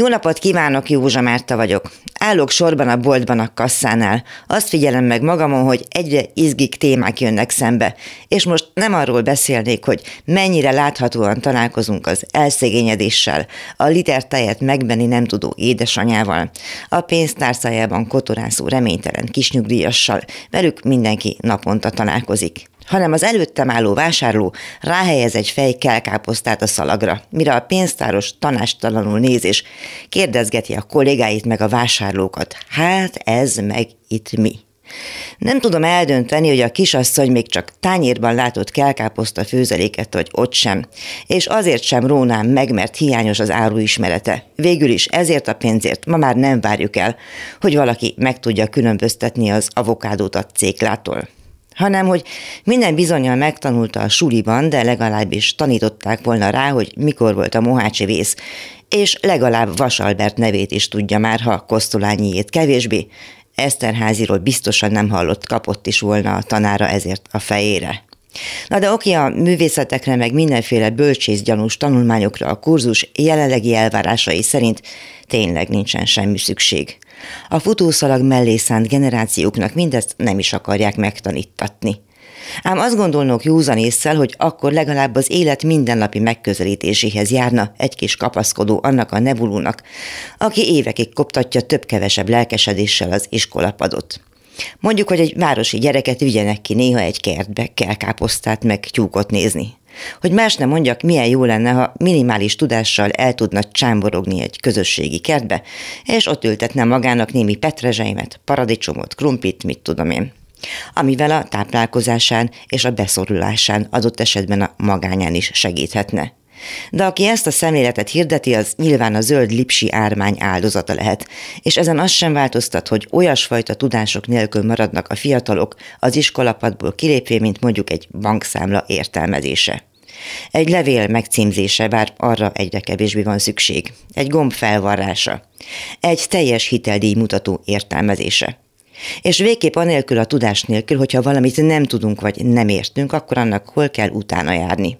Jó napot kívánok, Józsa Márta vagyok. Állok sorban a boltban a kasszánál. Azt figyelem meg magamon, hogy egyre izgik témák jönnek szembe. És most nem arról beszélnék, hogy mennyire láthatóan találkozunk az elszegényedéssel, a liter tejet megbenni nem tudó édesanyával, a pénztárcájában kotorászó reménytelen kisnyugdíjassal. Velük mindenki naponta találkozik hanem az előttem álló vásárló ráhelyez egy fej kelkáposztát a szalagra, mire a pénztáros tanástalanul néz és kérdezgeti a kollégáit meg a vásárlókat. Hát ez meg itt mi? Nem tudom eldönteni, hogy a kisasszony még csak tányérban látott kelkáposzta főzeléket, vagy ott sem. És azért sem rónám meg, mert hiányos az áru ismerete. Végül is ezért a pénzért ma már nem várjuk el, hogy valaki meg tudja különböztetni az avokádót a céklától hanem hogy minden bizonyal megtanulta a suliban, de legalábbis tanították volna rá, hogy mikor volt a mohácsi vész, és legalább Vasalbert nevét is tudja már, ha Kosztolányiét kevésbé. Eszterháziról biztosan nem hallott, kapott is volna a tanára ezért a fejére. Na de oké, a művészetekre meg mindenféle bölcsészgyanús tanulmányokra a kurzus jelenlegi elvárásai szerint tényleg nincsen semmi szükség. A futószalag mellé szánt generációknak mindezt nem is akarják megtanítatni. Ám azt gondolnok józan észsel, hogy akkor legalább az élet mindennapi megközelítéséhez járna egy kis kapaszkodó annak a nebulónak, aki évekig koptatja több-kevesebb lelkesedéssel az iskolapadot. Mondjuk, hogy egy városi gyereket vigyenek ki néha egy kertbe, kell káposztát meg tyúkot nézni. Hogy más nem mondjak, milyen jó lenne, ha minimális tudással el tudna csámborogni egy közösségi kertbe, és ott ültetne magának némi petrezseimet, paradicsomot, krumpit, mit tudom én amivel a táplálkozásán és a beszorulásán adott esetben a magányán is segíthetne. De aki ezt a szemléletet hirdeti, az nyilván a zöld lipsi ármány áldozata lehet, és ezen az sem változtat, hogy olyasfajta tudások nélkül maradnak a fiatalok az iskolapadból kilépve, mint mondjuk egy bankszámla értelmezése. Egy levél megcímzése, bár arra egyre kevésbé van szükség. Egy gomb felvarrása. Egy teljes hiteldíj mutató értelmezése. És végképp anélkül a tudás nélkül, hogyha valamit nem tudunk vagy nem értünk, akkor annak hol kell utána járni.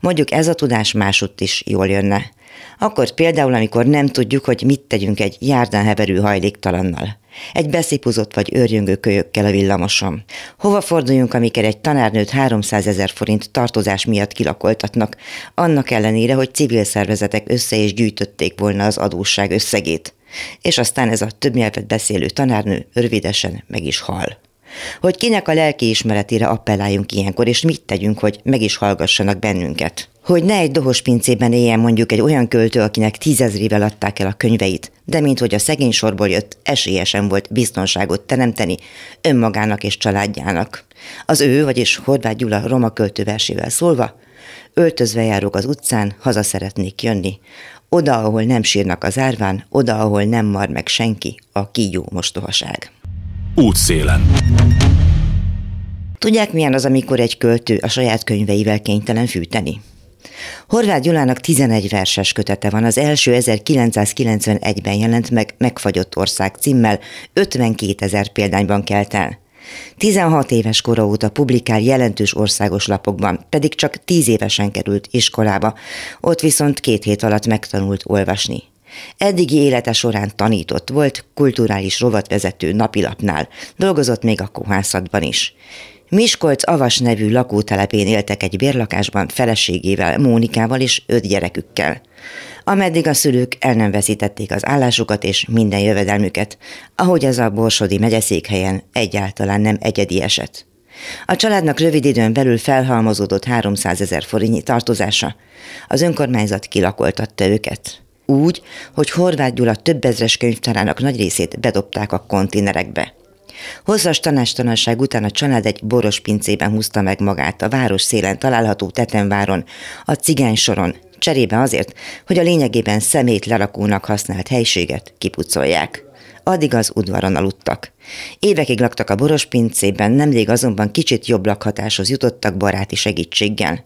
Mondjuk ez a tudás másutt is jól jönne. Akkor például, amikor nem tudjuk, hogy mit tegyünk egy járdán heverő hajléktalannal. Egy beszipuzott vagy őrjöngő kölyökkel a villamoson. Hova forduljunk, amikor egy tanárnőt 300 ezer forint tartozás miatt kilakoltatnak, annak ellenére, hogy civil szervezetek össze is gyűjtötték volna az adósság összegét. És aztán ez a több nyelvet beszélő tanárnő rövidesen meg is hal hogy kinek a lelki ismeretére appelláljunk ilyenkor, és mit tegyünk, hogy meg is hallgassanak bennünket. Hogy ne egy dohos pincében éljen mondjuk egy olyan költő, akinek tízezrével adták el a könyveit, de mint hogy a szegény sorból jött, esélyesen volt biztonságot teremteni önmagának és családjának. Az ő, vagyis Horváth Gyula roma költőversével szólva, öltözve járok az utcán, haza szeretnék jönni. Oda, ahol nem sírnak az árván, oda, ahol nem mar meg senki, a kígyó mostohaság. Útszélen. Tudják, milyen az, amikor egy költő a saját könyveivel kénytelen fűteni? Horváth Gyulának 11 verses kötete van, az első 1991-ben jelent meg Megfagyott ország címmel, 52 ezer példányban kelt el. 16 éves kora óta publikál jelentős országos lapokban, pedig csak 10 évesen került iskolába, ott viszont két hét alatt megtanult olvasni. Eddigi élete során tanított, volt kulturális rovatvezető napilapnál, dolgozott még a kohászatban is. Miskolc Avas nevű lakótelepén éltek egy bérlakásban feleségével, Mónikával és öt gyerekükkel. Ameddig a szülők el nem veszítették az állásukat és minden jövedelmüket, ahogy ez a Borsodi megyeszékhelyen egyáltalán nem egyedi eset. A családnak rövid időn belül felhalmozódott 300 ezer forintnyi tartozása. Az önkormányzat kilakoltatta őket úgy, hogy Horváth Gyula több ezres könyvtárának nagy részét bedobták a konténerekbe. Hosszas tanástalanság után a család egy boros pincében húzta meg magát a város szélen található Tetenváron, a cigány soron, cserébe azért, hogy a lényegében szemét lerakónak használt helységet kipucolják. addig az udvaron aludtak. Évekig laktak a boros pincében, nemrég azonban kicsit jobb lakhatáshoz jutottak baráti segítséggel.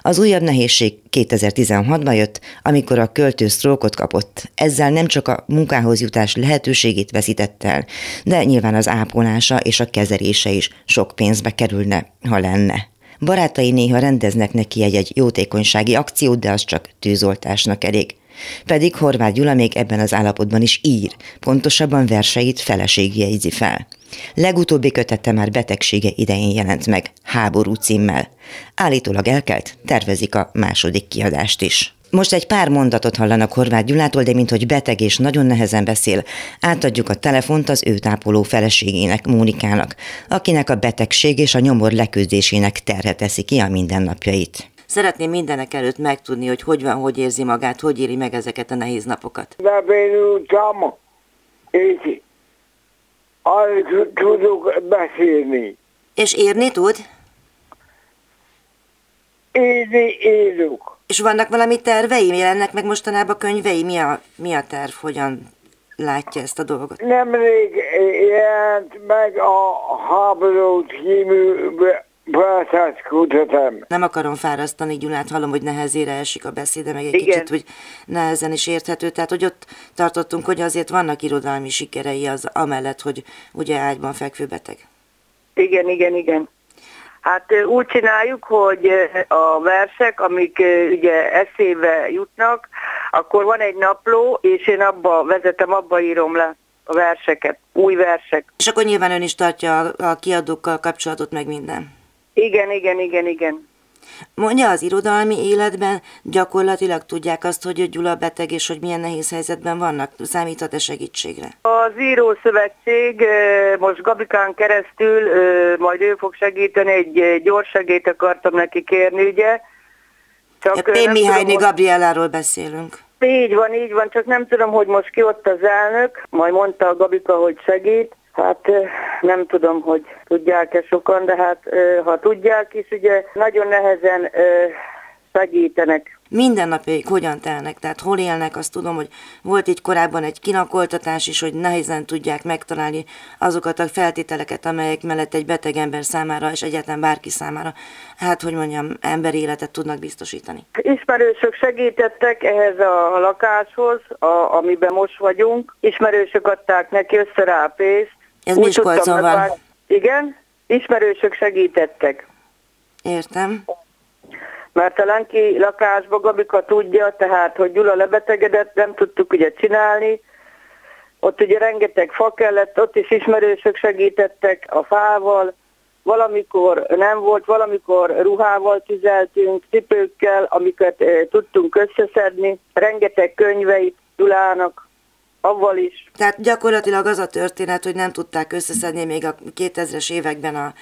Az újabb nehézség 2016-ban jött, amikor a költő sztrókot kapott. Ezzel nem csak a munkához jutás lehetőségét veszített el, de nyilván az ápolása és a kezelése is sok pénzbe kerülne, ha lenne. Barátai néha rendeznek neki egy-egy jótékonysági akciót, de az csak tűzoltásnak elég. Pedig Horváth Gyula még ebben az állapotban is ír, pontosabban verseit feleség jegyzi fel. Legutóbbi kötete már betegsége idején jelent meg, háború címmel. Állítólag elkelt, tervezik a második kiadást is. Most egy pár mondatot hallanak Horváth Gyulától, de minthogy beteg és nagyon nehezen beszél, átadjuk a telefont az ő tápoló feleségének, Mónikának, akinek a betegség és a nyomor leküzdésének terhe teszi ki a mindennapjait. Szeretném mindenek előtt megtudni, hogy hogy van, hogy érzi magát, hogy éri meg ezeket a nehéz napokat. Bebénultam, és alig tudok beszélni. És írni tud? Írni írok. És vannak valami tervei? Jelennek meg mostanában könyvei? Mi a, mi a terv? Hogyan látja ezt a dolgot? Nemrég jelent meg a háború című kutatom. Nem akarom fárasztani Gyulát, hallom, hogy nehezére esik a beszéde, meg egy Igen. kicsit, hogy nehezen is érthető. Tehát, hogy ott tartottunk, hogy azért vannak irodalmi sikerei az amellett, hogy ugye ágyban fekvő beteg. Igen, igen, igen. Hát úgy csináljuk, hogy a versek, amik ugye eszébe jutnak, akkor van egy napló, és én abba vezetem, abba írom le a verseket, új versek. És akkor nyilván ön is tartja a, a kiadókkal kapcsolatot, meg minden. Igen, igen, igen, igen. Mondja, az irodalmi életben gyakorlatilag tudják azt, hogy Gyula beteg, és hogy milyen nehéz helyzetben vannak? Számíthat-e segítségre? Az Írószövetség most Gabikán keresztül, majd ő fog segíteni, egy gyors segélyt akartam neki kérni, ugye. Csak ö, P. Mihályné tudom, hogy- Gabrielláról beszélünk. Így van, így van, csak nem tudom, hogy most ki ott az elnök, majd mondta a Gabika, hogy segít. Hát nem tudom, hogy tudják-e sokan, de hát ha tudják is, ugye nagyon nehezen segítenek. Mindennapjaik hogyan telnek, tehát hol élnek, azt tudom, hogy volt így korábban egy kinakoltatás is, hogy nehézen tudják megtalálni azokat a feltételeket, amelyek mellett egy beteg ember számára, és egyáltalán bárki számára, hát hogy mondjam, emberi életet tudnak biztosítani. Ismerősök segítettek ehhez a lakáshoz, a, amiben most vagyunk. Ismerősök adták neki össze rá pénzt. Ez Úgy Miskolcon van. Igen, ismerősök segítettek. Értem. Mert a Lenki lakásba Gabika tudja, tehát, hogy Gyula lebetegedett, nem tudtuk ugye csinálni. Ott ugye rengeteg fa kellett, ott is ismerősök segítettek a fával. Valamikor nem volt, valamikor ruhával tüzeltünk, cipőkkel, amiket e, tudtunk összeszedni. Rengeteg könyveit Gyulának, avval is. Tehát gyakorlatilag az a történet, hogy nem tudták összeszedni még a 2000-es években a,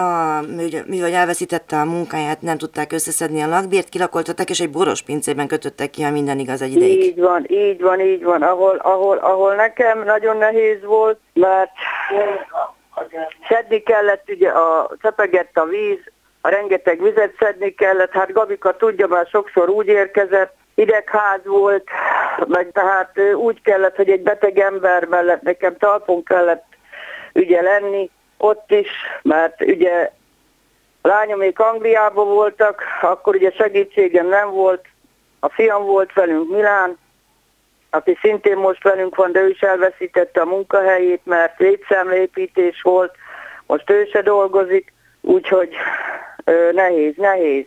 a mivel elveszítette a munkáját, nem tudták összeszedni a lakbért, kilakoltatták, és egy boros pincében kötöttek ki, ha minden igaz egy ideig. Így van, így van, így van. Ahol, ahol, ahol nekem nagyon nehéz volt, mert szedni kellett, ugye a cepegett a víz, a rengeteg vizet szedni kellett, hát Gabika tudja, már sokszor úgy érkezett, idegház volt, meg tehát úgy kellett, hogy egy beteg ember mellett nekem talpon kellett ugye lenni, ott is, mert ugye lányomék Angliában voltak, akkor ugye segítségem nem volt, a fiam volt velünk Milán, aki szintén most velünk van, de ő is elveszítette a munkahelyét, mert létszámlépítés volt, most ő se dolgozik, úgyhogy ö, nehéz, nehéz,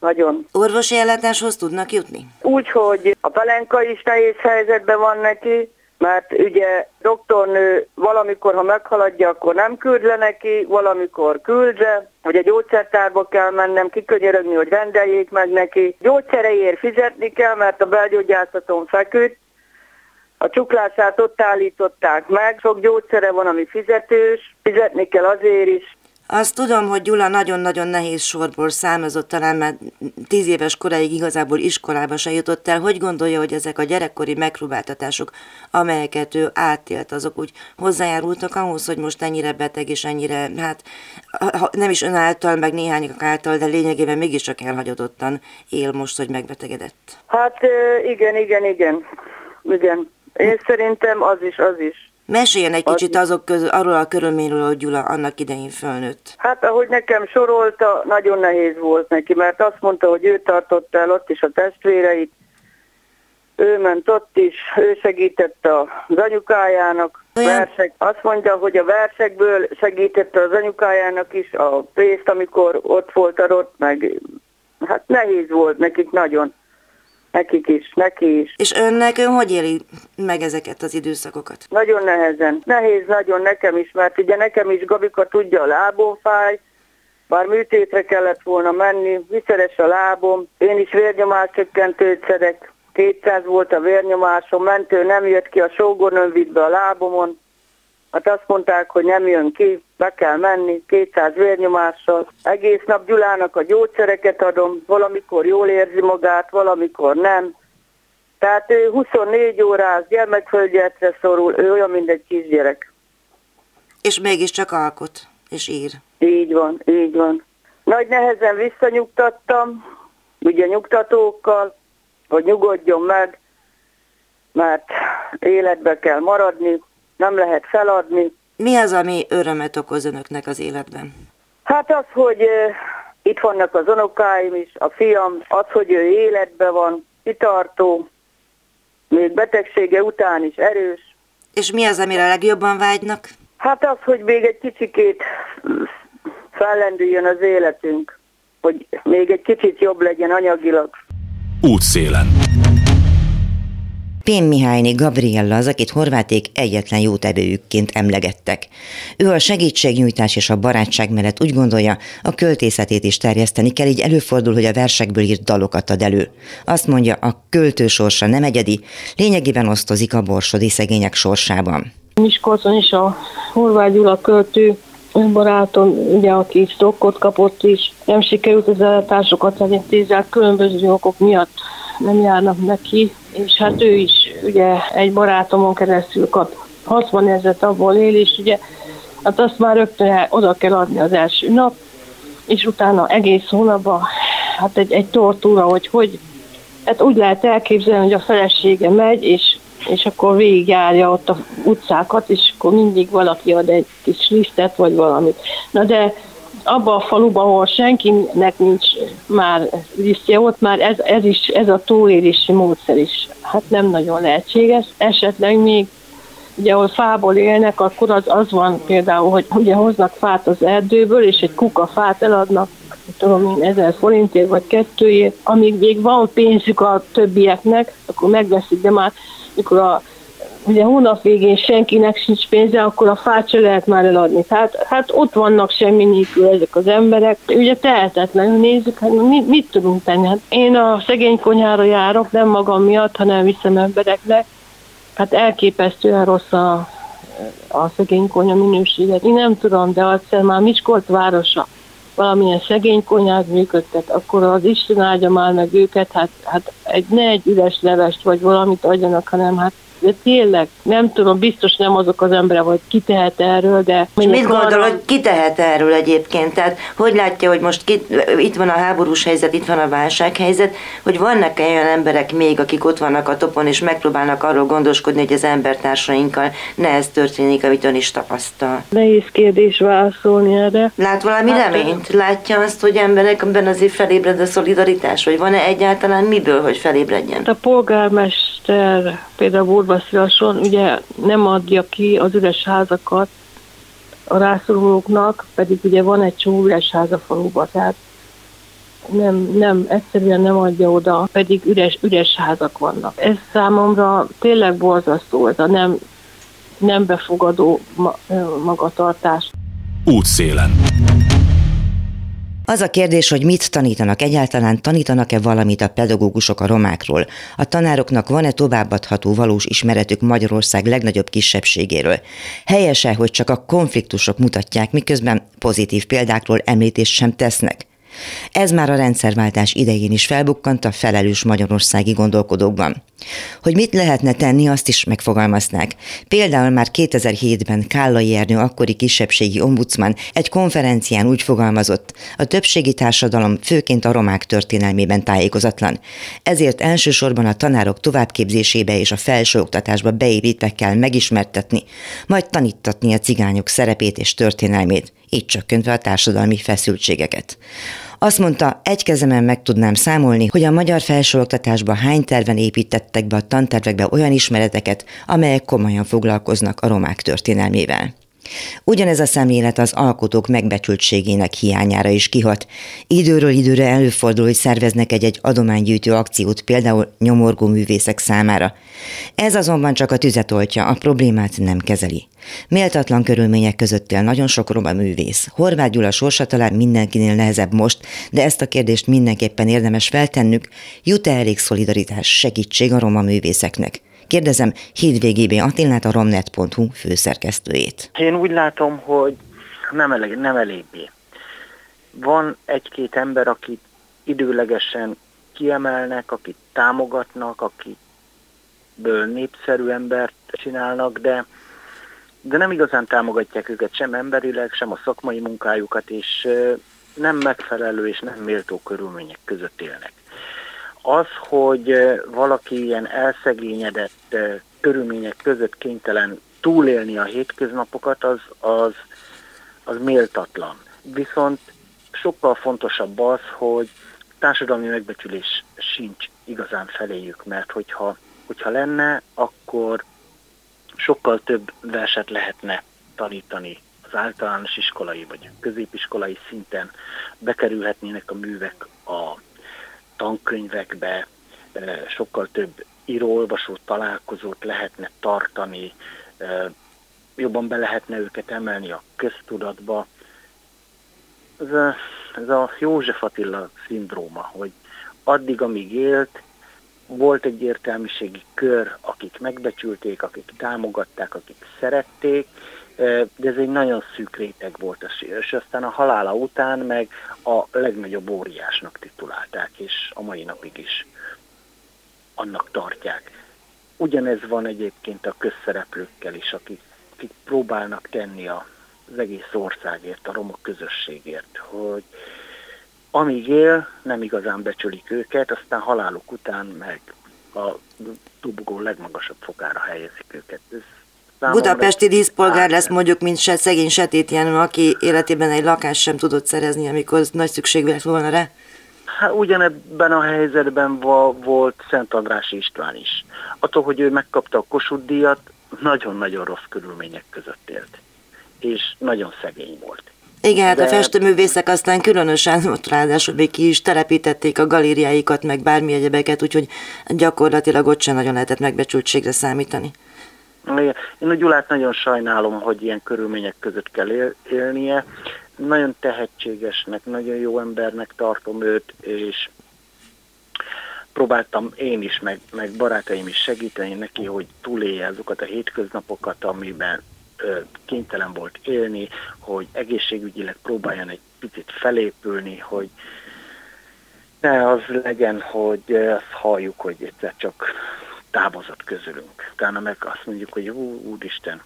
nagyon. Orvosi ellátáshoz tudnak jutni? Úgyhogy a Pelenka is nehéz helyzetben van neki, mert ugye doktornő valamikor, ha meghaladja, akkor nem küld le neki, valamikor küldre, hogy a gyógyszertárba kell mennem, kikönyörögni, hogy rendeljék meg neki. Gyógyszereiért fizetni kell, mert a belgyógyászaton feküdt, a csuklását ott állították meg, sok gyógyszere van, ami fizetős, fizetni kell azért is, Azt tudom, hogy Gyula nagyon-nagyon nehéz sorból származott, talán már tíz éves koráig igazából iskolába se jutott el. Hogy gondolja, hogy ezek a gyerekkori megpróbáltatások, amelyeket ő átélt, azok úgy hozzájárultak ahhoz, hogy most ennyire beteg és ennyire, hát nem is ön által, meg néhányak által, de lényegében mégiscsak elhagyatottan él most, hogy megbetegedett. Hát igen, igen, igen. Igen. Én szerintem az is, az is. Meséljen egy kicsit azok közül, arról a körülményről, hogy Gyula annak idején fölnőtt. Hát ahogy nekem sorolta, nagyon nehéz volt neki, mert azt mondta, hogy ő tartotta el ott is a testvéreit, ő ment ott is, ő segített az anyukájának, Olyan- versek. Azt mondja, hogy a versekből segítette az anyukájának is a pénzt, amikor ott volt a rott, meg hát nehéz volt nekik nagyon. Nekik is, neki is. És önnek, ön hogy éli meg ezeket az időszakokat? Nagyon nehezen. Nehéz nagyon nekem is, mert ugye nekem is Gabika tudja, a lábom fáj, bár műtétre kellett volna menni, viszeres a lábom, én is vérnyomáscsökkentőt szedek, 200 volt a vérnyomásom, mentő nem jött ki, a sógornőm vitt be a lábomon, hát azt mondták, hogy nem jön ki, be kell menni, 200 vérnyomással. Egész nap Gyulának a gyógyszereket adom, valamikor jól érzi magát, valamikor nem. Tehát ő 24 órás gyermekfölgyetre szorul, ő olyan, mint egy kisgyerek. És mégiscsak alkot, és ír. Így van, így van. Nagy nehezen visszanyugtattam, ugye nyugtatókkal, hogy nyugodjon meg, mert életbe kell maradni, nem lehet feladni. Mi az, ami örömet okoz önöknek az életben? Hát az, hogy itt vannak az unokáim is, a fiam, az, hogy ő életben van, kitartó, még betegsége után is erős. És mi az, amire legjobban vágynak? Hát az, hogy még egy kicsikét fellendüljön az életünk, hogy még egy kicsit jobb legyen anyagilag. Útszélen. Pén Mihályné Gabriella az, akit horváték egyetlen jó tevőjükként emlegettek. Ő a segítségnyújtás és a barátság mellett úgy gondolja, a költészetét is terjeszteni kell, így előfordul, hogy a versekből írt dalokat ad elő. Azt mondja, a költő sorsa nem egyedi, lényegében osztozik a borsodi szegények sorsában. Miskolcon is a Horváth Gyula költő barátom, ugye, aki stokkot kapott is, nem sikerült az ellátásokat elintézni, különböző okok miatt nem járnak neki, és hát ő is ugye egy barátomon keresztül kap 60 ezeret abból él, és ugye hát azt már rögtön oda kell adni az első nap, és utána egész hónapban hát egy, egy tortúra, hogy hogy Hát úgy lehet elképzelni, hogy a felesége megy, és, és akkor végigjárja ott a utcákat, és akkor mindig valaki ad egy kis lisztet, vagy valamit. Na de abban a faluban, ahol senkinek nincs már lisztje, ott már ez, ez, is, ez a túlélési módszer is hát nem nagyon lehetséges. Esetleg még ugye ahol fából élnek, akkor az, az van például, hogy ugye hoznak fát az erdőből, és egy kuka fát eladnak, tudom én, ezer forintért vagy kettőért, amíg még van pénzük a többieknek, akkor megveszik, de már mikor a ugye hónap végén senkinek sincs pénze, akkor a fát se lehet már eladni. Tehát hát ott vannak semmi nélkül ezek az emberek. Ugye tehetetlenül nézzük, hát mit, mit tudunk tenni? Hát én a szegény konyhára járok, nem magam miatt, hanem viszem embereknek. Hát elképesztően rossz a, a szegény konya minőséget. Én nem tudom, de azt már Miskolc városa valamilyen szegény konyhát működtet, akkor az Isten áldja már meg őket, hát, hát egy, ne egy üres levest vagy valamit adjanak, hanem hát de tényleg, nem tudom, biztos nem azok az emberek, hogy ki tehet erről, de... És mit gondol, arra- hogy ki tehet erről egyébként? Tehát hogy látja, hogy most ki, itt van a háborús helyzet, itt van a válsághelyzet, hogy vannak-e olyan emberek még, akik ott vannak a topon, és megpróbálnak arról gondoskodni, hogy az embertársainkkal ne ez történik, amit ön is tapasztal? Nehéz kérdés válaszolni erre. Lát valami Hát, reményt? Látja azt, hogy emberekben azért felébred a szolidaritás? Vagy van-e egyáltalán miből, hogy felébredjen? A polgármester például Burvaszilason ugye nem adja ki az üres házakat a rászorulóknak, pedig ugye van egy csomó üres ház a faluban, tehát nem, nem, egyszerűen nem adja oda, pedig üres, üres házak vannak. Ez számomra tényleg borzasztó, ez a nem, nem befogadó magatartás. Útszélen. Az a kérdés, hogy mit tanítanak egyáltalán, tanítanak-e valamit a pedagógusok a romákról? A tanároknak van-e továbbadható valós ismeretük Magyarország legnagyobb kisebbségéről? Helyese, hogy csak a konfliktusok mutatják, miközben pozitív példákról említést sem tesznek? Ez már a rendszerváltás idején is felbukkant a felelős magyarországi gondolkodókban. Hogy mit lehetne tenni, azt is megfogalmaznák. Például már 2007-ben Kállai Ernő akkori kisebbségi ombudsman egy konferencián úgy fogalmazott, a többségi társadalom főként a romák történelmében tájékozatlan. Ezért elsősorban a tanárok továbbképzésébe és a felsőoktatásba beépítve kell megismertetni, majd tanítatni a cigányok szerepét és történelmét, így csökkentve a társadalmi feszültségeket. Azt mondta, egy kezemen meg tudnám számolni, hogy a magyar felsőoktatásban hány terven építettek be a tantervekbe olyan ismereteket, amelyek komolyan foglalkoznak a romák történelmével. Ugyanez a szemlélet az alkotók megbecsültségének hiányára is kihat. Időről időre előfordul, hogy szerveznek egy-egy adománygyűjtő akciót, például nyomorgó művészek számára. Ez azonban csak a tüzet oltja, a problémát nem kezeli. Méltatlan körülmények között él nagyon sok roma művész. Horváth Gyula sorsa talán mindenkinél nehezebb most, de ezt a kérdést mindenképpen érdemes feltennük, jut-e elég szolidaritás, segítség a roma művészeknek? Kérdezem Hídvégébé Attilát, a romnet.hu főszerkesztőjét. Én úgy látom, hogy nem, elég, nem eléggé. Van egy-két ember, akit időlegesen kiemelnek, akit támogatnak, akiből népszerű embert csinálnak, de, de nem igazán támogatják őket sem emberileg, sem a szakmai munkájukat, és nem megfelelő és nem méltó körülmények között élnek. Az, hogy valaki ilyen elszegényedett körülmények között kénytelen túlélni a hétköznapokat, az, az, az méltatlan. Viszont sokkal fontosabb az, hogy társadalmi megbecsülés sincs igazán feléjük, mert hogyha, hogyha lenne, akkor sokkal több verset lehetne tanítani az általános iskolai vagy középiskolai szinten, bekerülhetnének a művek a tankönyvekbe sokkal több író-olvasó találkozót lehetne tartani, jobban be lehetne őket emelni a köztudatba. Ez a, ez a József Attila szindróma, hogy addig, amíg élt, volt egy értelmiségi kör, akik megbecsülték, akik támogatták, akik szerették, de ez egy nagyon szűk réteg volt, és aztán a halála után meg a legnagyobb óriásnak titulálták, és a mai napig is annak tartják. Ugyanez van egyébként a közszereplőkkel is, akik, akik próbálnak tenni az egész országért, a roma közösségért, hogy amíg él, nem igazán becsülik őket, aztán haláluk után meg a tubogó legmagasabb fokára helyezik őket. Ez Budapesti díszpolgár lesz mondjuk, mint se, szegény Setét Jenő, aki életében egy lakást sem tudott szerezni, amikor nagy szükség lett volna rá? Hát ugyanebben a helyzetben volt Szent András István is. Attól, hogy ő megkapta a Kossuth díjat, nagyon-nagyon rossz körülmények között élt. És nagyon szegény volt. Igen, hát De... a festőművészek aztán különösen ott ráadásul még ki is telepítették a galériáikat, meg bármi egyebeket, úgyhogy gyakorlatilag ott sem nagyon lehetett megbecsültségre számítani. Én a Gyulát nagyon sajnálom, hogy ilyen körülmények között kell él, élnie. Nagyon tehetségesnek, nagyon jó embernek tartom őt, és próbáltam én is, meg, meg barátaim is segíteni neki, hogy túlélje azokat a hétköznapokat, amiben kénytelen volt élni, hogy egészségügyileg próbáljon egy picit felépülni, hogy ne az legyen, hogy azt halljuk, hogy egyszer csak távozott közülünk. Utána meg azt mondjuk, hogy ú, úristen,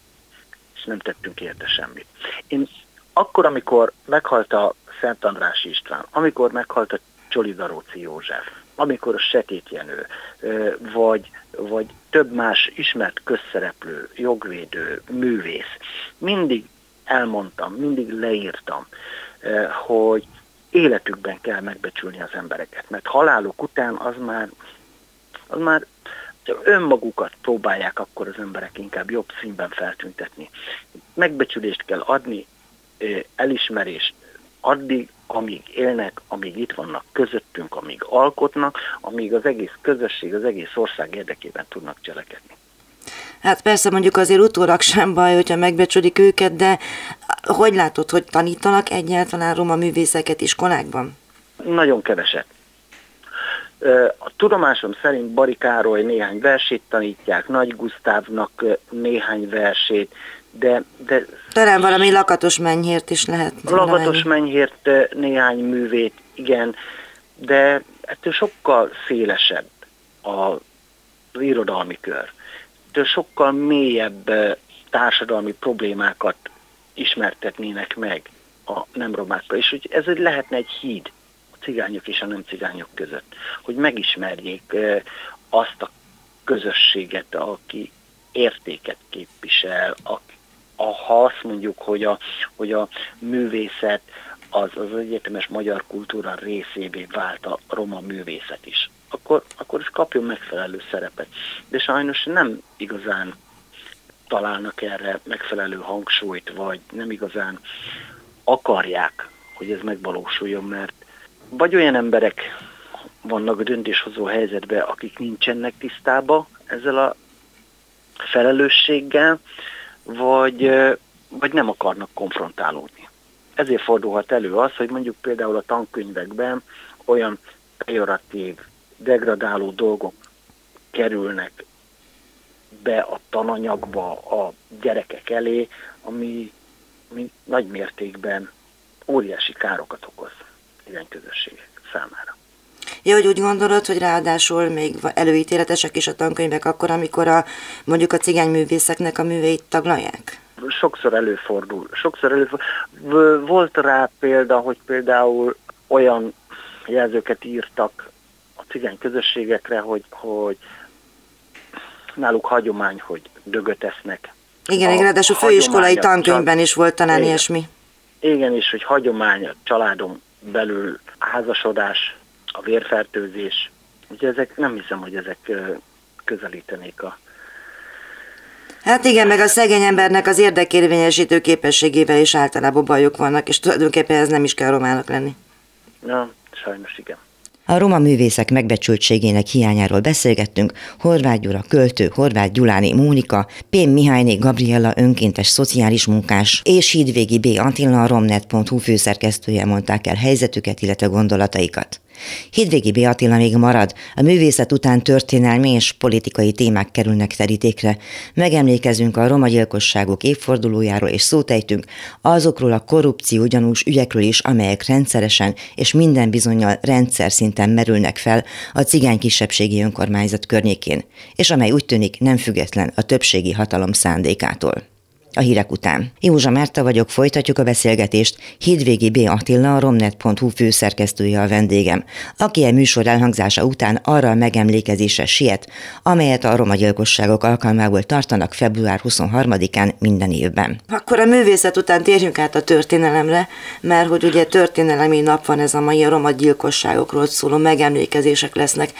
és nem tettünk érte semmit. Én akkor, amikor meghalt a Szent András István, amikor meghalt a Csolidaróci József, amikor a Setét Jenő, vagy, vagy több más ismert közszereplő, jogvédő, művész, mindig elmondtam, mindig leírtam, hogy életükben kell megbecsülni az embereket, mert haláluk után az már, az már önmagukat próbálják akkor az emberek inkább jobb színben feltüntetni. Megbecsülést kell adni, elismerést addig, amíg élnek, amíg itt vannak közöttünk, amíg alkotnak, amíg az egész közösség, az egész ország érdekében tudnak cselekedni. Hát persze mondjuk azért utólag sem baj, hogyha megbecsülik őket, de hogy látod, hogy tanítanak egyáltalán roma művészeket iskolákban? Nagyon keveset. A tudomásom szerint Bari Károly néhány versét tanítják, Nagy Gusztávnak néhány versét, de... de Talán valami lakatos mennyhért is lehet. Lakatos mennyhért néhány művét igen, de ettől sokkal szélesebb a, az irodalmi kör. Ettől sokkal mélyebb társadalmi problémákat ismertetnének meg a nem romákkal. És hogy ez lehetne egy híd a cigányok és a nem cigányok között, hogy megismerjék azt a közösséget, aki értéket képvisel, a, a, ha azt mondjuk, hogy a, hogy a művészet az, az egyetemes magyar kultúra részévé vált a roma művészet is, akkor, akkor ez kapjon megfelelő szerepet. De sajnos nem igazán találnak erre megfelelő hangsúlyt, vagy nem igazán akarják, hogy ez megvalósuljon, mert vagy olyan emberek vannak a döntéshozó helyzetben, akik nincsenek tisztába ezzel a felelősséggel, vagy, vagy nem akarnak konfrontálódni. Ezért fordulhat elő az, hogy mondjuk például a tankönyvekben olyan pejoratív, degradáló dolgok kerülnek be a tananyagba a gyerekek elé, ami, ami nagy mértékben óriási károkat okoz ilyen közösségek számára. Ja, hogy úgy gondolod, hogy ráadásul még előítéletesek is a tankönyvek akkor, amikor a, mondjuk a cigányművészeknek a műveit taglalják? Sokszor előfordul. Sokszor előfordul. Volt rá példa, hogy például olyan jelzőket írtak a cigány közösségekre, hogy, hogy náluk hagyomány, hogy dögöt esznek. Igen, igen, ráadásul főiskolai tankönyvben is volt talán igen, ilyesmi. Igen, és hogy hagyomány a családon belül házasodás, a vérfertőzés. Ugye ezek nem hiszem, hogy ezek közelítenék a Hát igen, meg a szegény embernek az érdekérvényesítő képességével is általában bajok vannak, és tulajdonképpen ez nem is kell romának lenni. Ja, sajnos igen. A roma művészek megbecsültségének hiányáról beszélgettünk, Horváth Gyura költő, Horváth Gyuláni Mónika, P. Mihályné Gabriella önkéntes szociális munkás és Hídvégi B. Attila a romnet.hu főszerkesztője mondták el helyzetüket, illetve gondolataikat. Hidvégi Beatilla még marad, a művészet után történelmi és politikai témák kerülnek terítékre. Megemlékezünk a roma gyilkosságok évfordulójáról és szótejtünk azokról a korrupció gyanús ügyekről is, amelyek rendszeresen és minden bizonyal rendszer szinten merülnek fel a cigány kisebbségi önkormányzat környékén, és amely úgy tűnik nem független a többségi hatalom szándékától a hírek után. Józsa Márta vagyok, folytatjuk a beszélgetést. Hídvégi B. Attila, a romnet.hu főszerkesztője a vendégem, aki a műsor elhangzása után arra a megemlékezésre siet, amelyet a roma gyilkosságok alkalmából tartanak február 23-án minden évben. Akkor a művészet után térjünk át a történelemre, mert hogy ugye történelemi nap van ez a mai a roma gyilkosságokról szóló megemlékezések lesznek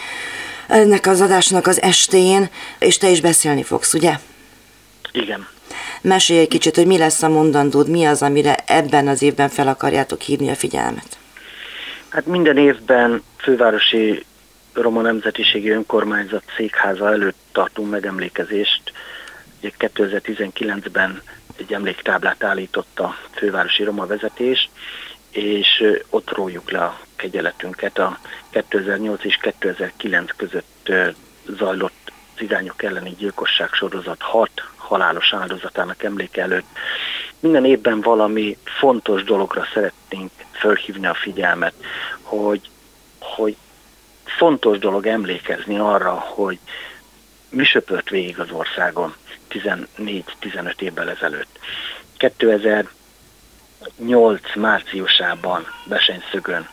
ennek az adásnak az estén, és te is beszélni fogsz, ugye? Igen. Mesélj egy kicsit, hogy mi lesz a mondandód, mi az, amire ebben az évben fel akarjátok hívni a figyelmet? Hát minden évben fővárosi Roma Nemzetiségi Önkormányzat székháza előtt tartunk megemlékezést. 2019-ben egy emléktáblát állított a fővárosi Roma vezetés, és ott rójuk le a kegyeletünket. A 2008 és 2009 között zajlott cigányok elleni gyilkosság sorozat hat halálos áldozatának emléke előtt minden évben valami fontos dologra szeretnénk fölhívni a figyelmet, hogy, hogy fontos dolog emlékezni arra, hogy mi söpört végig az országon 14-15 évvel ezelőtt. 2008 márciusában Besenyszögön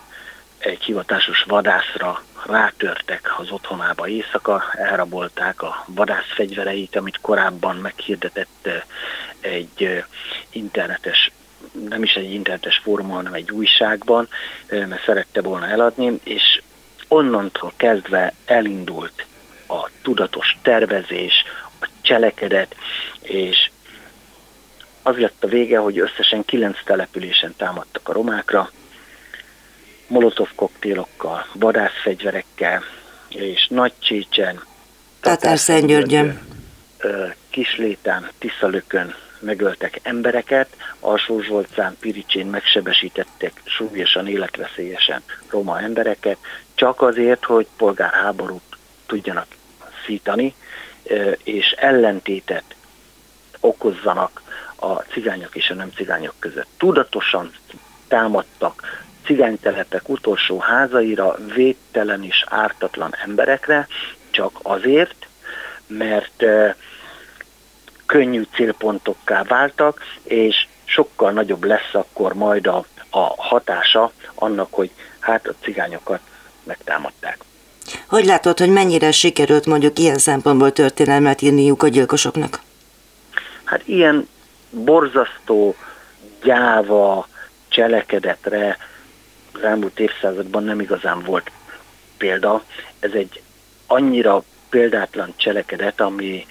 egy hivatásos vadászra rátörtek az otthonába. Éjszaka, elrabolták a vadászfegyvereit, amit korábban meghirdetett eh, egy eh, internetes nem is egy internetes fórumon, hanem egy újságban, eh, mert szerette volna eladni, és onnantól kezdve elindult a tudatos tervezés, a cselekedet, és az lett a vége, hogy összesen kilenc településen támadtak a romákra, molotov koktélokkal, vadászfegyverekkel, és Nagy Csícsen, Tatárszentgyörgyön, Kislétán, Tiszalökön megöltek embereket, Alsó Zsolcán, Piricsén megsebesítettek súlyosan, életveszélyesen roma embereket, csak azért, hogy polgárháborút tudjanak szítani, és ellentétet okozzanak a cigányok és a nem cigányok között. Tudatosan támadtak cigánytelepek utolsó házaira, védtelen és ártatlan emberekre, csak azért, mert könnyű célpontokká váltak, és sokkal nagyobb lesz akkor majd a, a hatása annak, hogy hát a cigányokat megtámadták. Hogy látod, hogy mennyire sikerült mondjuk ilyen szempontból történelmet írniuk a gyilkosoknak? Hát ilyen borzasztó, gyáva cselekedetre az elmúlt évszázadban nem igazán volt példa. Ez egy annyira példátlan cselekedet, ami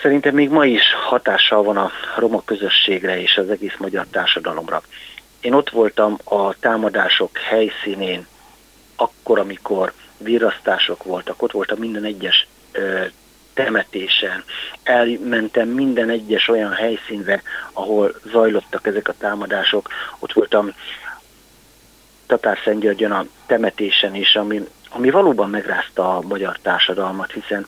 szerintem még ma is hatással van a roma közösségre és az egész magyar társadalomra. Én ott voltam a támadások helyszínén, akkor, amikor virasztások voltak, ott voltam minden egyes ö, temetésen, elmentem minden egyes olyan helyszínre, ahol zajlottak ezek a támadások, ott voltam Tatárszentgyörgyön a temetésen is, ami, ami valóban megrázta a magyar társadalmat, hiszen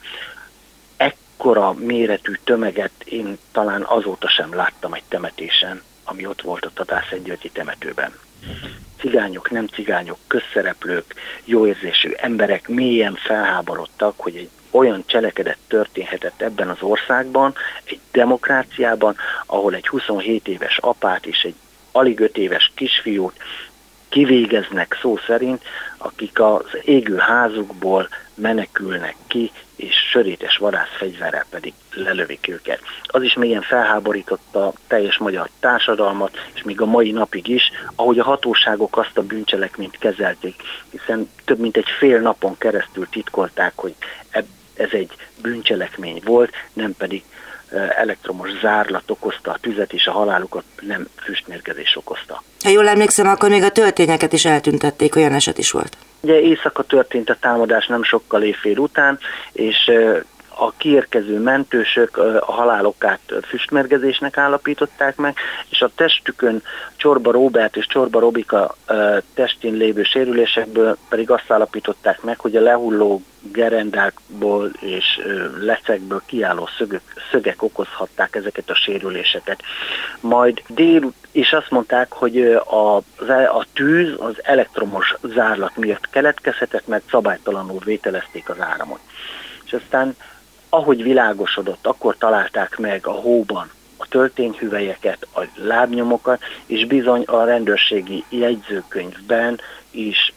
ekkora méretű tömeget én talán azóta sem láttam egy temetésen, ami ott volt a Tatárszentgyörgyi temetőben. Cigányok, nem cigányok, közszereplők, jóérzésű emberek mélyen felháborodtak, hogy egy olyan cselekedet történhetett ebben az országban, egy demokráciában, ahol egy 27 éves apát és egy alig 5 éves kisfiút kivégeznek szó szerint, akik az égő házukból menekülnek ki, és sörétes vadászfegyverrel pedig lelövik őket. Az is mélyen felháborította teljes magyar társadalmat, és még a mai napig is, ahogy a hatóságok azt a bűncselekményt kezelték, hiszen több mint egy fél napon keresztül titkolták, hogy ez egy bűncselekmény volt, nem pedig elektromos zárlat okozta a tüzet, és a halálukat nem füstmérgezés okozta. Ha jól emlékszem, akkor még a töltényeket is eltüntették, olyan eset is volt. Ugye éjszaka történt a támadás nem sokkal éjfél után, és a kiérkező mentősök a halálokát füstmergezésnek állapították meg, és a testükön Csorba Róbert és Csorba Robika testén lévő sérülésekből pedig azt állapították meg, hogy a lehulló gerendákból és lecekből kiálló szögök, szögek okozhatták ezeket a sérüléseket. Majd dél, és azt mondták, hogy a, a tűz az elektromos zárlat miatt keletkezhetett, mert szabálytalanul vételezték az áramot. És aztán ahogy világosodott, akkor találták meg a hóban a töltényhüvelyeket, a lábnyomokat, és bizony a rendőrségi jegyzőkönyvben is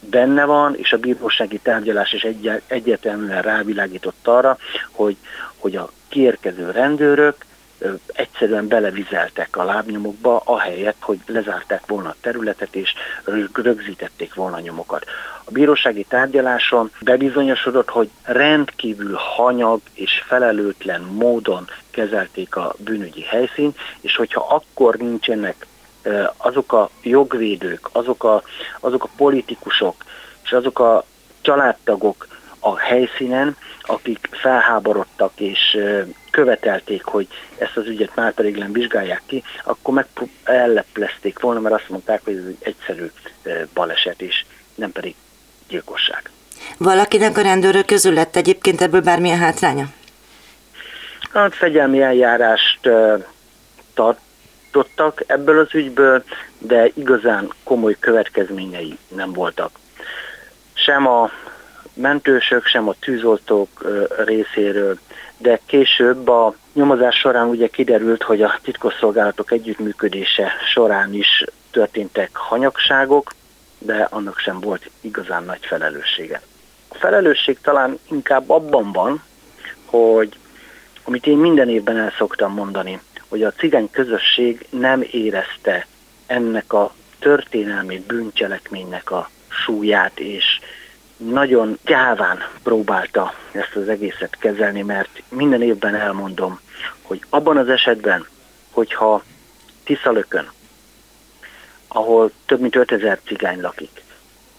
benne van, és a bírósági tárgyalás is egy, egyértelműen rávilágított arra, hogy, hogy a kiérkező rendőrök egyszerűen belevizeltek a lábnyomokba, ahelyett, hogy lezárták volna a területet és rögzítették volna a nyomokat. A bírósági tárgyaláson bebizonyosodott, hogy rendkívül hanyag és felelőtlen módon kezelték a bűnügyi helyszín, és hogyha akkor nincsenek azok a jogvédők, azok a, azok a politikusok és azok a családtagok a helyszínen, akik felháborodtak és követelték, hogy ezt az ügyet már pedig vizsgálják ki, akkor meg elleplezték volna, mert azt mondták, hogy ez egy egyszerű baleset is, nem pedig gyilkosság. Valakinek a rendőrök közül lett egyébként ebből bármilyen hátránya? Hát fegyelmi eljárást tartottak ebből az ügyből, de igazán komoly következményei nem voltak. Sem a mentősök, sem a tűzoltók részéről, de később a nyomozás során ugye kiderült, hogy a titkosszolgálatok együttműködése során is történtek hanyagságok, de annak sem volt igazán nagy felelőssége. A felelősség talán inkább abban van, hogy amit én minden évben el szoktam mondani, hogy a cigány közösség nem érezte ennek a történelmi bűncselekménynek a súlyát, és nagyon gyáván próbálta ezt az egészet kezelni, mert minden évben elmondom, hogy abban az esetben, hogyha Tiszalökön, ahol több mint 5000 cigány lakik,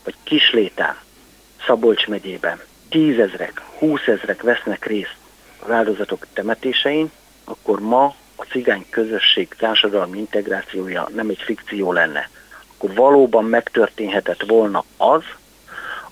vagy Kislétán, Szabolcs megyében, tízezrek, húszezrek vesznek részt az áldozatok temetésein, akkor ma a cigány közösség társadalmi integrációja nem egy fikció lenne. Akkor valóban megtörténhetett volna az,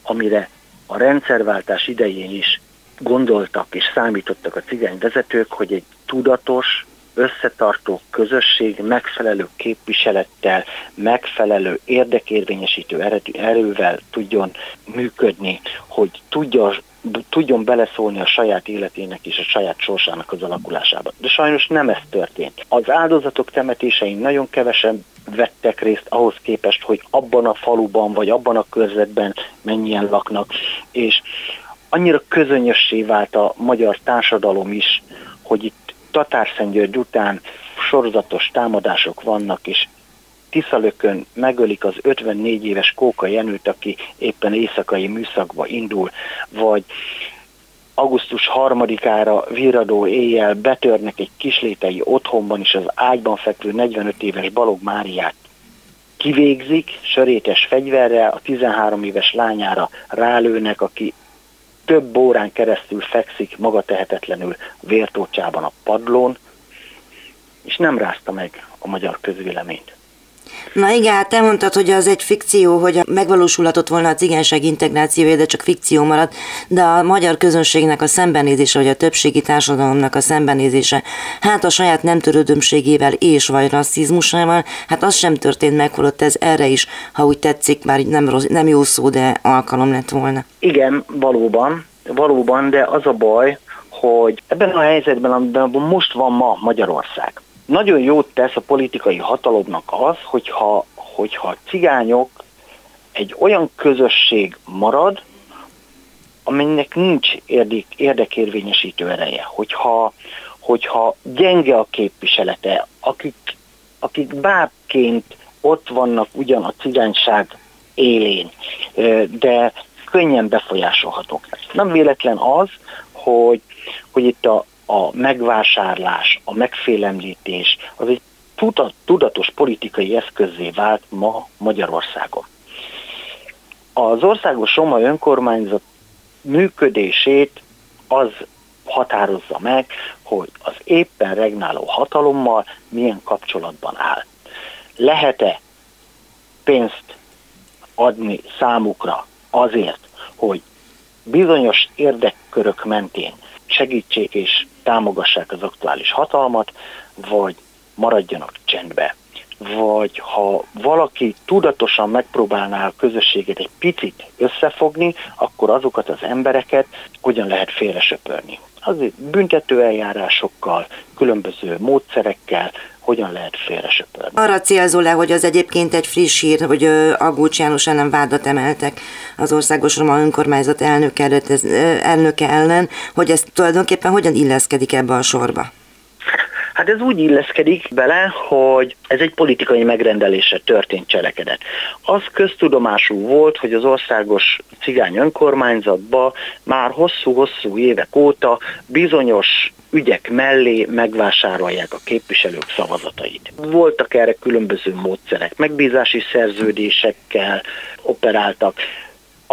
amire a rendszerváltás idején is gondoltak és számítottak a cigány vezetők, hogy egy tudatos, összetartó közösség megfelelő képviselettel, megfelelő érdekérvényesítő erővel tudjon működni, hogy tudja, tudjon beleszólni a saját életének és a saját sorsának az alakulásába. De sajnos nem ez történt. Az áldozatok temetésein nagyon kevesen vettek részt ahhoz képest, hogy abban a faluban vagy abban a körzetben mennyien laknak, és annyira közönössé vált a magyar társadalom is, hogy itt Tatárszentgyörgy után sorozatos támadások vannak, és Tiszalökön megölik az 54 éves Kóka Jenőt, aki éppen éjszakai műszakba indul, vagy augusztus harmadikára viradó éjjel betörnek egy kislétei otthonban, és az ágyban fekvő 45 éves Balog Máriát kivégzik, sörétes fegyverrel, a 13 éves lányára rálőnek, aki több órán keresztül fekszik maga tehetetlenül vértócsában a padlón, és nem rázta meg a magyar közvéleményt. Na igen, hát te mondtad, hogy az egy fikció, hogy megvalósulhatott volna a cigányság integrációja, de csak fikció maradt, de a magyar közönségnek a szembenézése, vagy a többségi társadalomnak a szembenézése, hát a saját nem törődömségével és vagy rasszizmusával, hát az sem történt meg, holott ez erre is, ha úgy tetszik, már nem, rossz, nem jó szó, de alkalom lett volna. Igen, valóban, valóban, de az a baj, hogy ebben a helyzetben, amiben most van ma Magyarország, nagyon jót tesz a politikai hatalomnak az, hogyha, hogyha cigányok egy olyan közösség marad, aminek nincs érdik, érdekérvényesítő ereje, hogyha, hogyha gyenge a képviselete, akik, akik bárként ott vannak ugyan a cigányság élén, de könnyen befolyásolhatók. Nem véletlen az, hogy, hogy itt a, a megvásárlás, a megfélemlítés, az egy tudatos politikai eszközé vált ma Magyarországon. Az országos roma önkormányzat működését az határozza meg, hogy az éppen regnáló hatalommal milyen kapcsolatban áll. Lehet-e pénzt adni számukra azért, hogy bizonyos érdekkörök mentén segítsék és támogassák az aktuális hatalmat, vagy maradjanak csendbe. Vagy ha valaki tudatosan megpróbálná a közösséget egy picit összefogni, akkor azokat az embereket hogyan lehet félresöpörni. Azért büntető eljárásokkal, különböző módszerekkel, hogyan lehet félresöpörni. Arra célzol le, hogy az egyébként egy friss hír, hogy Aggócs János ellen vádat emeltek az Országos Roma Önkormányzat elnöke, előtt, ez, elnöke ellen, hogy ez tulajdonképpen hogyan illeszkedik ebbe a sorba? Hát ez úgy illeszkedik bele, hogy ez egy politikai megrendelésre történt cselekedet. Az köztudomású volt, hogy az országos cigány önkormányzatba már hosszú-hosszú évek óta bizonyos ügyek mellé megvásárolják a képviselők szavazatait. Voltak erre különböző módszerek, megbízási szerződésekkel operáltak,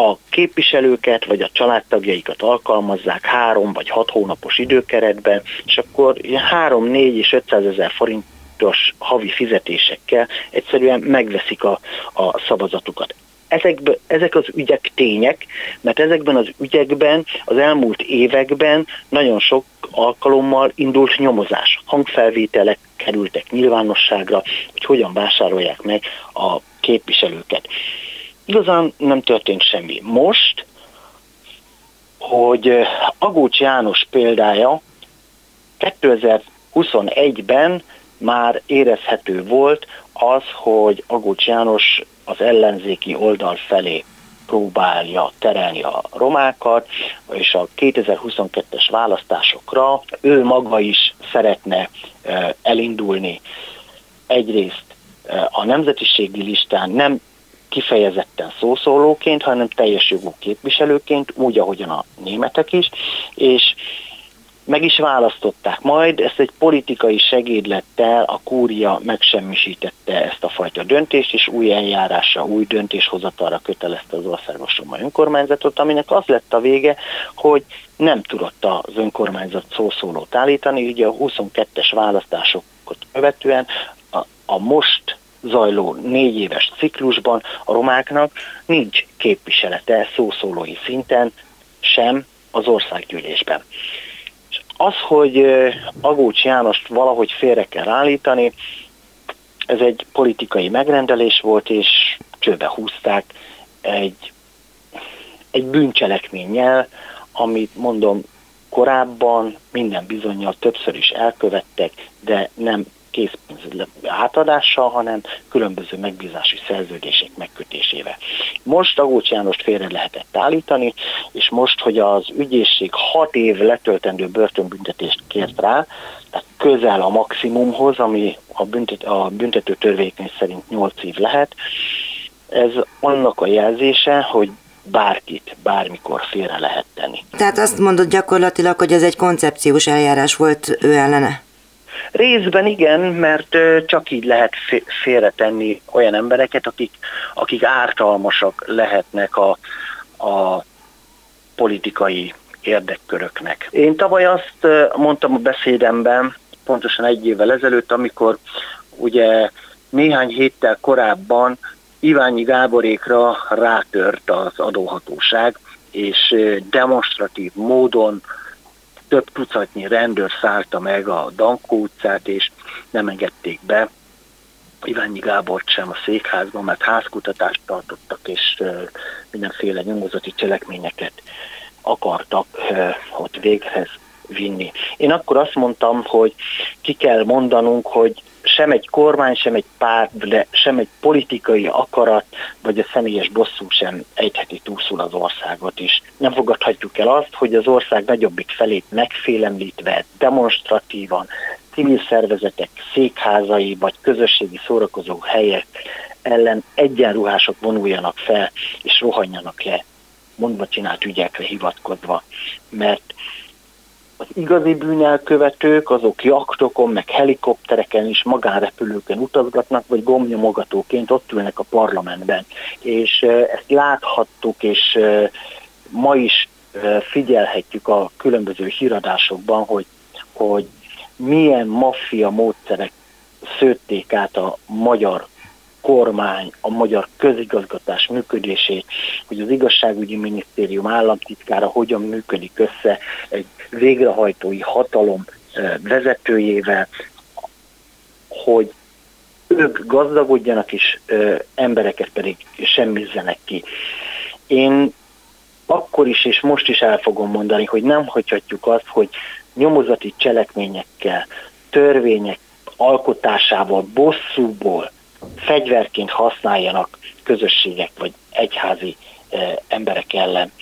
a képviselőket vagy a családtagjaikat alkalmazzák három vagy hat hónapos időkeretben, és akkor 3, 4 és 500 ezer forintos havi fizetésekkel egyszerűen megveszik a, a szavazatukat. Ezekbe, ezek az ügyek tények, mert ezekben az ügyekben az elmúlt években nagyon sok alkalommal indult nyomozás. Hangfelvételek kerültek nyilvánosságra, hogy hogyan vásárolják meg a képviselőket. Igazán nem történt semmi. Most, hogy eh, Agócs János példája 2021-ben már érezhető volt az, hogy Agócs János az ellenzéki oldal felé próbálja terelni a romákat, és a 2022-es választásokra ő maga is szeretne eh, elindulni egyrészt eh, a nemzetiségi listán nem kifejezetten szószólóként, hanem teljes jogú képviselőként, úgy, ahogyan a németek is, és meg is választották. Majd ezt egy politikai segédlettel a kúria megsemmisítette ezt a fajta döntést, és új eljárásra, új döntéshozatalra kötelezte az országos roma önkormányzatot, aminek az lett a vége, hogy nem tudott az önkormányzat szószólót állítani, ugye a 22-es választásokat követően a, a most zajló négy éves ciklusban a romáknak nincs képviselete szószólói szinten sem az országgyűlésben. És Az, hogy Agócs Jánost valahogy félre kell állítani, ez egy politikai megrendelés volt, és csőbe húzták egy, egy bűncselekménnyel, amit mondom, korábban minden bizonyal többször is elkövettek, de nem készpénz átadással, hanem különböző megbízási szerződések megkötésével. Most Agócs Jánost félre lehetett állítani, és most, hogy az ügyészség hat év letöltendő börtönbüntetést kért rá, tehát közel a maximumhoz, ami a, büntet, a büntető törvénykönyv szerint 8 év lehet, ez annak a jelzése, hogy bárkit, bármikor félre lehet tenni. Tehát azt mondod gyakorlatilag, hogy ez egy koncepciós eljárás volt ő ellene? Részben igen, mert csak így lehet félretenni olyan embereket, akik, akik ártalmasak lehetnek a, a politikai érdekköröknek. Én tavaly azt mondtam a beszédemben, pontosan egy évvel ezelőtt, amikor ugye néhány héttel korábban Iványi Gáborékra rátört az adóhatóság, és demonstratív módon több tucatnyi rendőr szállta meg a Dankó utcát, és nem engedték be Iványi Gábort sem a székházban, mert házkutatást tartottak, és mindenféle nyomozati cselekményeket akartak ott véghez vinni. Én akkor azt mondtam, hogy ki kell mondanunk, hogy sem egy kormány, sem egy párt, de sem egy politikai akarat, vagy a személyes bosszú sem ejtheti túlszul az országot is. Nem fogadhatjuk el azt, hogy az ország nagyobbik felét megfélemlítve, demonstratívan, civil szervezetek székházai vagy közösségi szórakozó helyek ellen egyenruhások vonuljanak fel és rohanjanak le mondva csinált ügyekre hivatkozva, mert az igazi bűnelkövetők azok jaktokon, meg helikoptereken is magánrepülőken utazgatnak, vagy gomnyomogatóként ott ülnek a parlamentben. És ezt láthattuk, és ma is figyelhetjük a különböző híradásokban, hogy, hogy milyen maffia módszerek szőtték át a magyar kormány, a magyar közigazgatás működését, hogy az igazságügyi minisztérium államtitkára hogyan működik össze egy végrehajtói hatalom vezetőjével, hogy ők gazdagodjanak, és embereket pedig semmizzenek ki. Én akkor is és most is el fogom mondani, hogy nem hagyhatjuk azt, hogy nyomozati cselekményekkel, törvények alkotásával, bosszúból fegyverként használjanak közösségek vagy egyházi emberek ellen.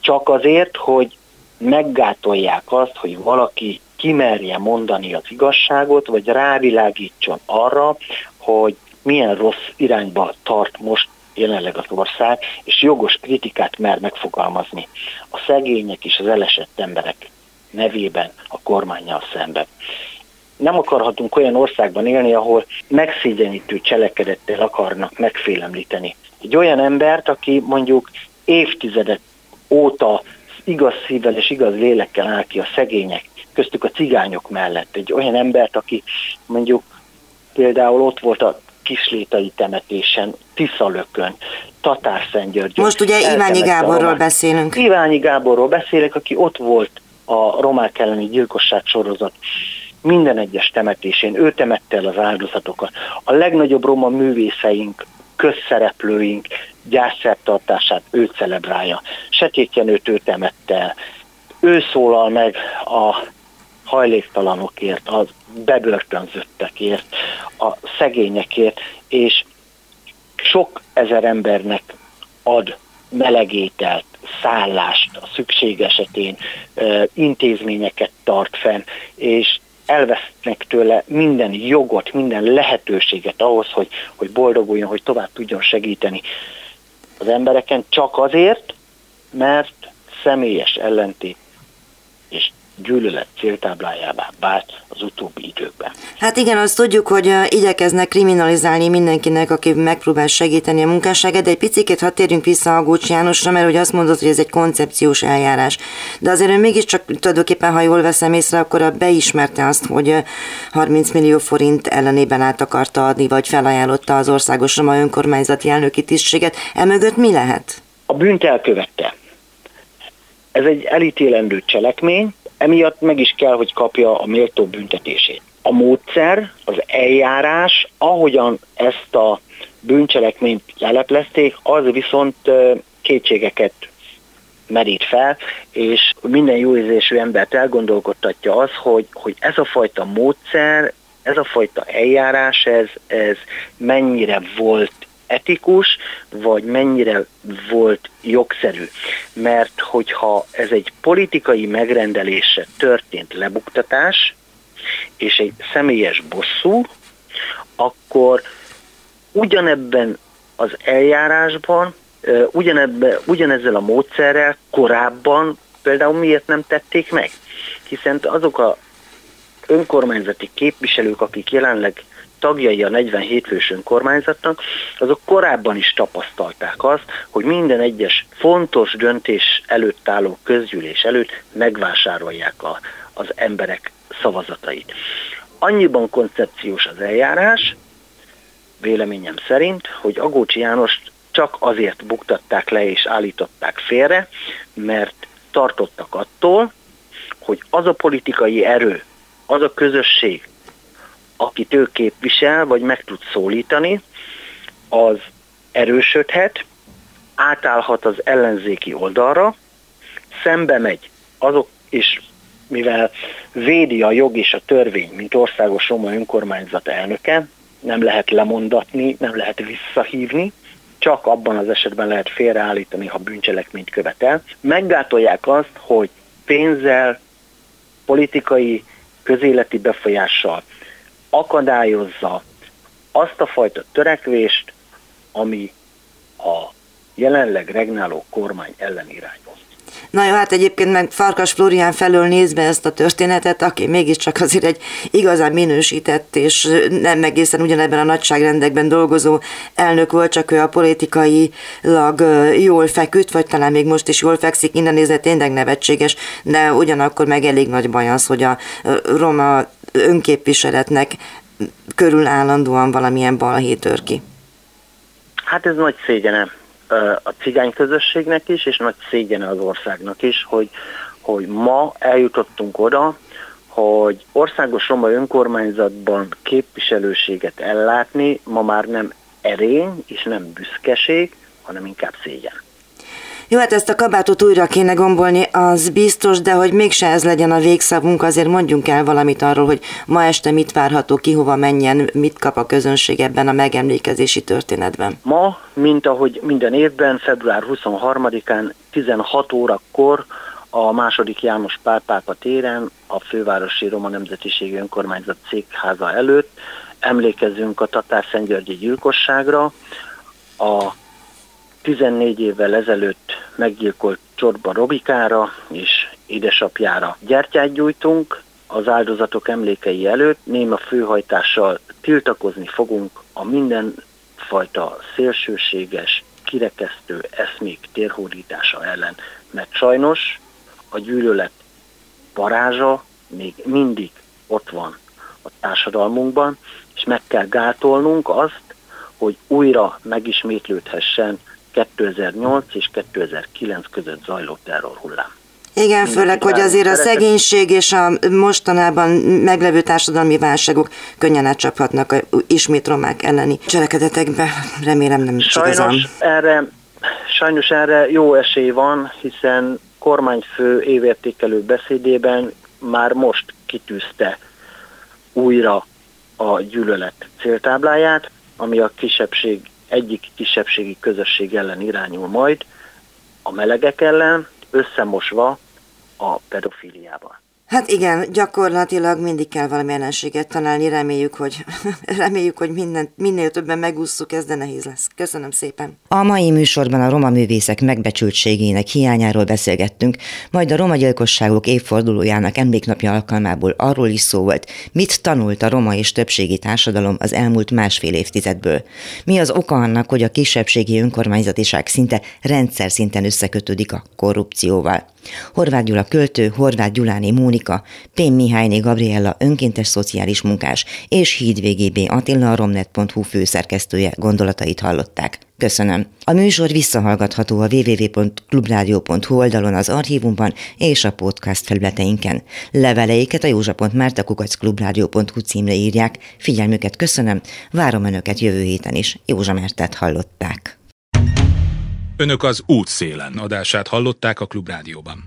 Csak azért, hogy meggátolják azt, hogy valaki kimerje mondani az igazságot, vagy rávilágítson arra, hogy milyen rossz irányba tart most jelenleg az ország, és jogos kritikát mer megfogalmazni a szegények és az elesett emberek nevében a kormányjal szemben. Nem akarhatunk olyan országban élni, ahol megszégyenítő cselekedettel akarnak megfélemlíteni. Egy olyan embert, aki mondjuk évtizedek óta igaz szívvel és igaz lélekkel áll ki a szegények, köztük a cigányok mellett. Egy olyan embert, aki mondjuk például ott volt a kislétai temetésen, Tiszalökön, Tatárszentgyörgyön. Most ugye Iványi Gáborról beszélünk. Iványi Gáborról beszélek, aki ott volt a romák elleni gyilkosság sorozat minden egyes temetésén, ő temette el az áldozatokat. A legnagyobb roma művészeink, közszereplőink gyászszertartását ő celebrálja. Setétjenőt ő temette el. Ő szólal meg a hajléktalanokért, a bebörtönzöttekért, a szegényekért, és sok ezer embernek ad melegételt, szállást a szükség esetén, intézményeket tart fenn, és elvesznek tőle minden jogot, minden lehetőséget ahhoz, hogy, hogy boldoguljon, hogy tovább tudjon segíteni az embereken, csak azért, mert személyes ellentét és gyűlölet céltáblájává vált az utóbbi időkben. Hát igen, azt tudjuk, hogy igyekeznek kriminalizálni mindenkinek, aki megpróbál segíteni a munkásságát, de egy picit ha térjünk vissza a Gócs Jánosra, mert hogy azt mondod, hogy ez egy koncepciós eljárás. De azért ő mégiscsak tulajdonképpen, ha jól veszem észre, akkor beismerte azt, hogy 30 millió forint ellenében át akarta adni, vagy felajánlotta az országos roma önkormányzati elnöki tisztséget. Emögött mi lehet? A bűnt elkövette. Ez egy elítélendő cselekmény, emiatt meg is kell, hogy kapja a méltó büntetését. A módszer, az eljárás, ahogyan ezt a bűncselekményt leleplezték, az viszont kétségeket merít fel, és minden jóérzésű embert elgondolkodtatja az, hogy, hogy ez a fajta módszer, ez a fajta eljárás, ez, ez mennyire volt etikus, vagy mennyire volt jogszerű. Mert hogyha ez egy politikai megrendelése történt lebuktatás, és egy személyes bosszú, akkor ugyanebben az eljárásban, ugyanebben, ugyanezzel a módszerrel korábban például miért nem tették meg? Hiszen azok a önkormányzati képviselők, akik jelenleg tagjai a 47 fős önkormányzatnak, azok korábban is tapasztalták azt, hogy minden egyes fontos döntés előtt álló közgyűlés előtt megvásárolják a, az emberek szavazatait. Annyiban koncepciós az eljárás, véleményem szerint, hogy Agócsi Jánost csak azért buktatták le és állították félre, mert tartottak attól, hogy az a politikai erő, az a közösség, akit ő képvisel, vagy meg tud szólítani, az erősödhet, átállhat az ellenzéki oldalra, szembe megy azok, és mivel védi a jog és a törvény, mint országos roma önkormányzat elnöke, nem lehet lemondatni, nem lehet visszahívni, csak abban az esetben lehet félreállítani, ha bűncselekményt követel. Meggátolják azt, hogy pénzzel, politikai, közéleti befolyással akadályozza azt a fajta törekvést, ami a jelenleg regnáló kormány ellen irányul. Na jó, hát egyébként meg Farkas Florián felől nézve ezt a történetet, aki mégiscsak azért egy igazán minősített és nem egészen ugyanebben a nagyságrendekben dolgozó elnök volt, csak ő a politikailag jól feküdt, vagy talán még most is jól fekszik, innen nézve tényleg nevetséges, de ugyanakkor meg elég nagy baj az, hogy a roma önképviseletnek körül állandóan valamilyen balhé tör ki. Hát ez nagy szégyene a cigány közösségnek is, és nagy szégyene az országnak is, hogy, hogy ma eljutottunk oda, hogy országos roma önkormányzatban képviselőséget ellátni ma már nem erény és nem büszkeség, hanem inkább szégyen. Jó, hát ezt a kabátot újra kéne gombolni, az biztos, de hogy mégse ez legyen a végszavunk, azért mondjunk el valamit arról, hogy ma este mit várható, ki hova menjen, mit kap a közönség ebben a megemlékezési történetben. Ma, mint ahogy minden évben, február 23-án 16 órakor a második János Pálpápa téren, a fővárosi Roma Nemzetiségi Önkormányzat székháza előtt emlékezünk a Tatár Szentgyörgyi gyilkosságra, a 14 évvel ezelőtt meggyilkolt Csorba Robikára és édesapjára gyertyát gyújtunk, az áldozatok emlékei előtt néma főhajtással tiltakozni fogunk a mindenfajta szélsőséges, kirekesztő eszmék térhódítása ellen, mert sajnos a gyűlölet varázsa még mindig ott van a társadalmunkban, és meg kell gátolnunk azt, hogy újra megismétlődhessen 2008 és 2009 között zajló terrorhullám. Igen, főleg, hogy azért a szegénység és a mostanában meglevő társadalmi válságok könnyen átcsaphatnak a ismét romák elleni cselekedetekbe. Remélem nem sajnos igazán. erre, sajnos erre jó esély van, hiszen kormányfő évértékelő beszédében már most kitűzte újra a gyűlölet céltábláját, ami a kisebbség egyik kisebbségi közösség ellen irányul majd, a melegek ellen, összemosva a pedofiliával. Hát igen, gyakorlatilag mindig kell valami ellenséget találni, reméljük, hogy, reméljük, hogy minden, minél többen megússzuk ezt, de nehéz lesz. Köszönöm szépen. A mai műsorban a roma művészek megbecsültségének hiányáról beszélgettünk, majd a roma gyilkosságok évfordulójának emléknapja alkalmából arról is szó volt, mit tanult a roma és többségi társadalom az elmúlt másfél évtizedből. Mi az oka annak, hogy a kisebbségi önkormányzatiság szinte rendszer szinten összekötődik a korrupcióval. Horváth Gyula költő, Horváth Gyuláni Móni Mónika, Pén Mihályné Gabriella önkéntes szociális munkás és Hídvégi B. Attila a romnet.hu főszerkesztője gondolatait hallották. Köszönöm. A műsor visszahallgatható a www.clubradio.hu oldalon az archívumban és a podcast felületeinken. Leveleiket a józsa.mártakukacklubrádió.hu címre írják. Figyelmüket köszönöm, várom Önöket jövő héten is. Józsa Mertet hallották. Önök az útszélen adását hallották a Klubrádióban.